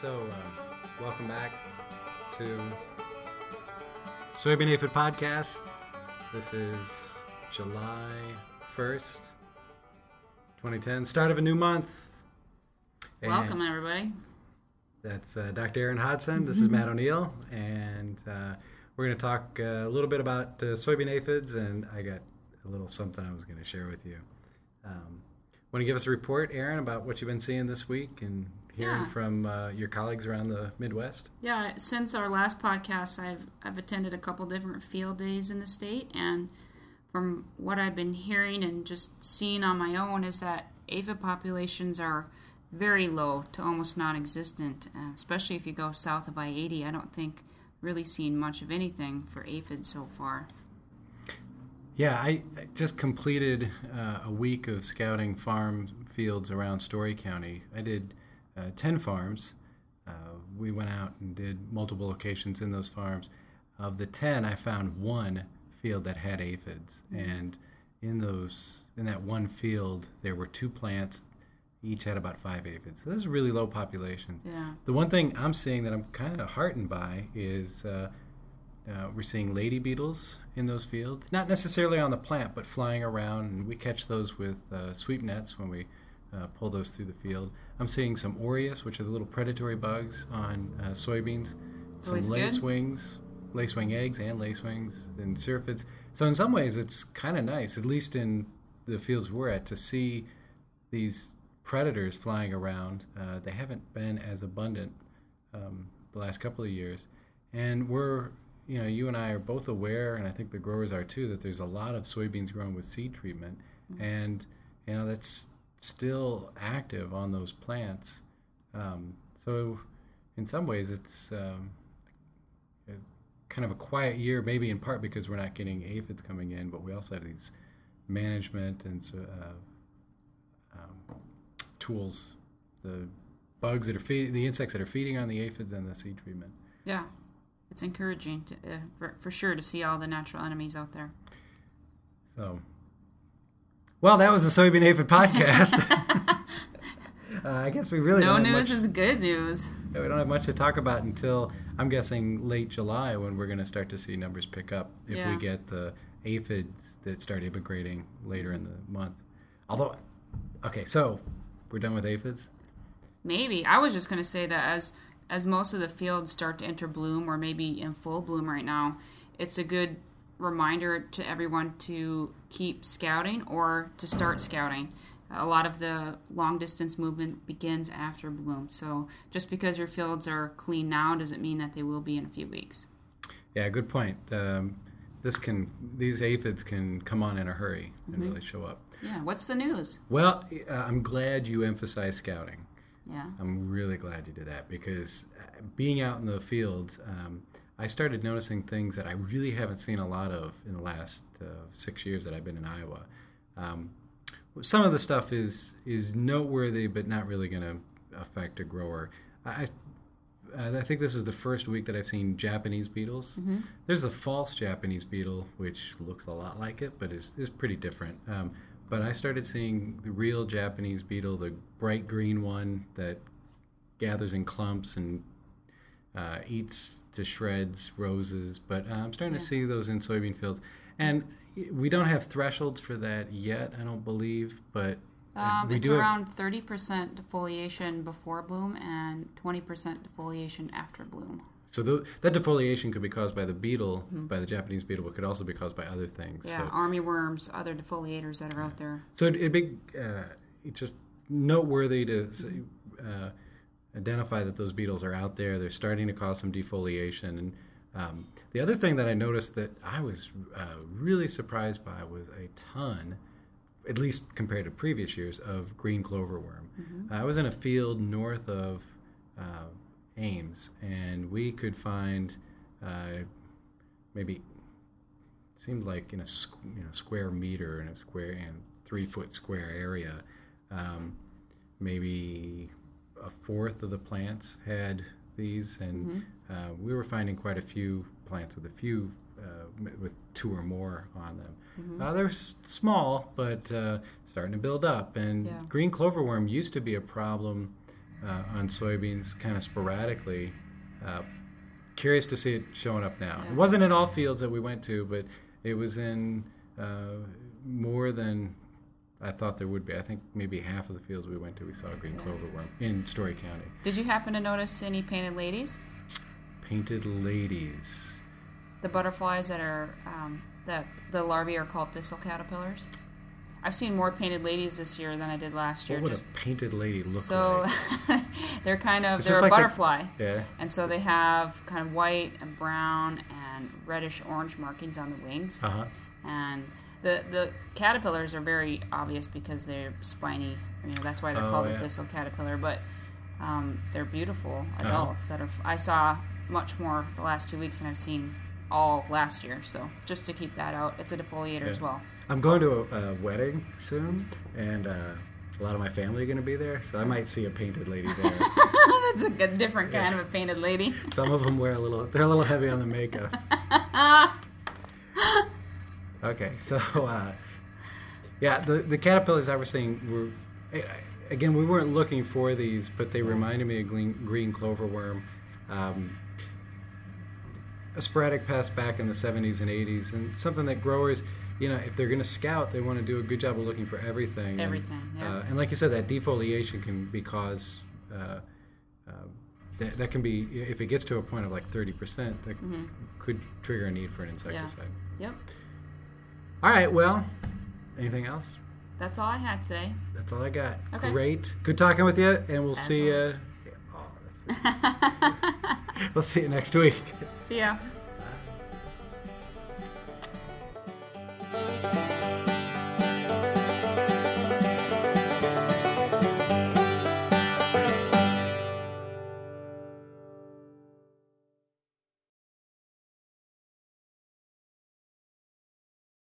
So, um, welcome back to Soybean Aphid Podcast. This is July 1st, 2010, start of a new month. And Welcome, everybody. That's uh, Dr. Erin Hodgson. This is Matt O'Neal, and uh, we're going to talk uh, a little bit about uh, soybean aphids, and I got a little something I was going to share with you. Um, Want to give us a report, Erin, about what you've been seeing this week and hearing Yeah. from uh, your colleagues around the Midwest? Yeah, since our last podcast, I've I've attended a couple different field days in the state, and from what I've been hearing and just seeing on my own is that aphid populations are very low to almost non-existent, uh, especially if you go south of I-80. I don't think really seeing much of anything for aphids so far. Yeah, I I just completed uh, a week of scouting farm fields around Story County. I did uh, 10 farms. Uh, we went out and did multiple locations in those farms. Of the 10, I found one field that had aphids. And in those in that one field, there were two plants, each had about five aphids. So this is a really low population. Yeah. The one thing I'm seeing that I'm kind of heartened by is uh, uh, we're seeing lady beetles in those fields, not necessarily on the plant, but flying around, and we catch those with uh, sweep nets when we uh, pull those through the field. I'm seeing some Orius, which are the little predatory bugs on uh, soybeans, some always lacewings, lacewing eggs, and lacewings, and syrphids. So in some ways, it's kind of nice, at least in the fields we're at, to see these predators flying around. Uh, they haven't been as abundant um, the last couple of years, and we're you know you and I are both aware, and I think the growers are too, that there's a lot of soybeans grown with seed treatment, and you know that's still active on those plants. Um, so in some ways, it's um, a- kind of a quiet year, maybe in part because we're not getting aphids coming in, but we also have these management and uh, um, tools, the bugs that are feeding, the insects that are feeding on the aphids and the seed treatment. Yeah. It's encouraging to, uh, for, for sure to see all the natural enemies out there. So, well, that was the soybean aphid podcast. uh, I guess we really No don't have news much, is good news. we don't have much to talk about until I'm guessing late July when we're going to start to see numbers pick up if we get the aphids that start immigrating later in the month. Although, okay, so we're done with aphids. Maybe I was just going to say that as as most of the fields start to enter bloom or maybe in full bloom right now, it's a good reminder to everyone to keep scouting or to start scouting. A lot of the long distance movement begins after bloom. So just because your fields are clean now doesn't mean that they will be in a few weeks. Yeah, good point. Um, this can these aphids can come on in a hurry and really show up. Yeah, what's the news? Well, uh, I'm glad you emphasize scouting. Yeah. I'm really glad you did that because uh, being out in the fields, um, I started noticing things that I really haven't seen a lot of in the last uh, six years that I've been in Iowa. Um, some of the stuff is is noteworthy, but not really going to affect a grower. I, I I think this is the first week that I've seen Japanese beetles. There's a false Japanese beetle, which looks a lot like it, but is, is pretty different. Um, but I started seeing the real Japanese beetle, the bright green one that gathers in clumps and uh, eats to shreds roses. But uh, I'm starting to see those in soybean fields. And we don't have thresholds for that yet, I don't believe, but Um, it's do have- around 30% defoliation before bloom and 20% defoliation after bloom. So th- that defoliation could be caused by the beetle, by the Japanese beetle, but could also be caused by other things. Mm-hmm. Yeah, So, army worms, other defoliators that are out there. so it, it'd be uh, just noteworthy to say, uh, identify that those beetles are out there. They're starting to cause some defoliation. And um, the other thing that I noticed that I was uh, really surprised by was a ton, at least compared to previous years, of green clover worm. I was in a field north of uh, Ames, and we could find uh, maybe seemed like in a squ- you know square meter in a square and three foot square area, um, maybe a fourth of the plants had these, and uh, we were finding quite a few plants with a few uh, with two or more on them. Uh, they're s- small, but uh, starting to build up. And Yeah. green cloverworm used to be a problem uh, on soybeans kind of sporadically. Uh, curious to see it showing up now. Yeah. It wasn't in all fields that we went to, but it was in uh, more than I thought there would be. I think maybe half of the fields we went to, we saw green Yeah. cloverworm in Story County. Did you happen to notice any painted ladies? Painted ladies. The butterflies that are um, that the larvae are called thistle caterpillars. I've seen more painted ladies this year than I did last year. What would Just a painted lady look so like? they're kind of It's they're a like the- butterfly, Yeah. and so they have kind of white and brown and reddish orange markings on the wings, Uh huh. and the the caterpillars are very obvious because they're spiny. You know that's why they're Oh, called yeah. a thistle caterpillar, but um, they're beautiful Uh-huh. adults that are. I saw much more the last two weeks than I've seen all last year. So just to keep that out, it's a defoliator as well. I'm going to a, a wedding soon, and uh, a lot of my family are going to be there, so I might see a painted lady there. That's a good, different kind of a painted lady. Some of them wear a little. They're a little heavy on the makeup. Okay, so uh, yeah, the the caterpillars I was seeing were again we weren't looking for these, but they reminded me of green, green clover worm. Um, a sporadic pest back in the 70s and 80s, and something that growers, you know, if they're going to scout, they want to do a good job of looking for everything. And, Everything, yeah. uh, and like you said, that defoliation can be caused Uh, uh, that, that can be if it gets to a point of like 30%, that Mm-hmm. could trigger a need for an insecticide. Yep. All right, well, anything else? That's all I had today. That's all I got. Okay. Great. Good talking with you, and we'll As see you. always. Oh, we'll see you next week. See ya.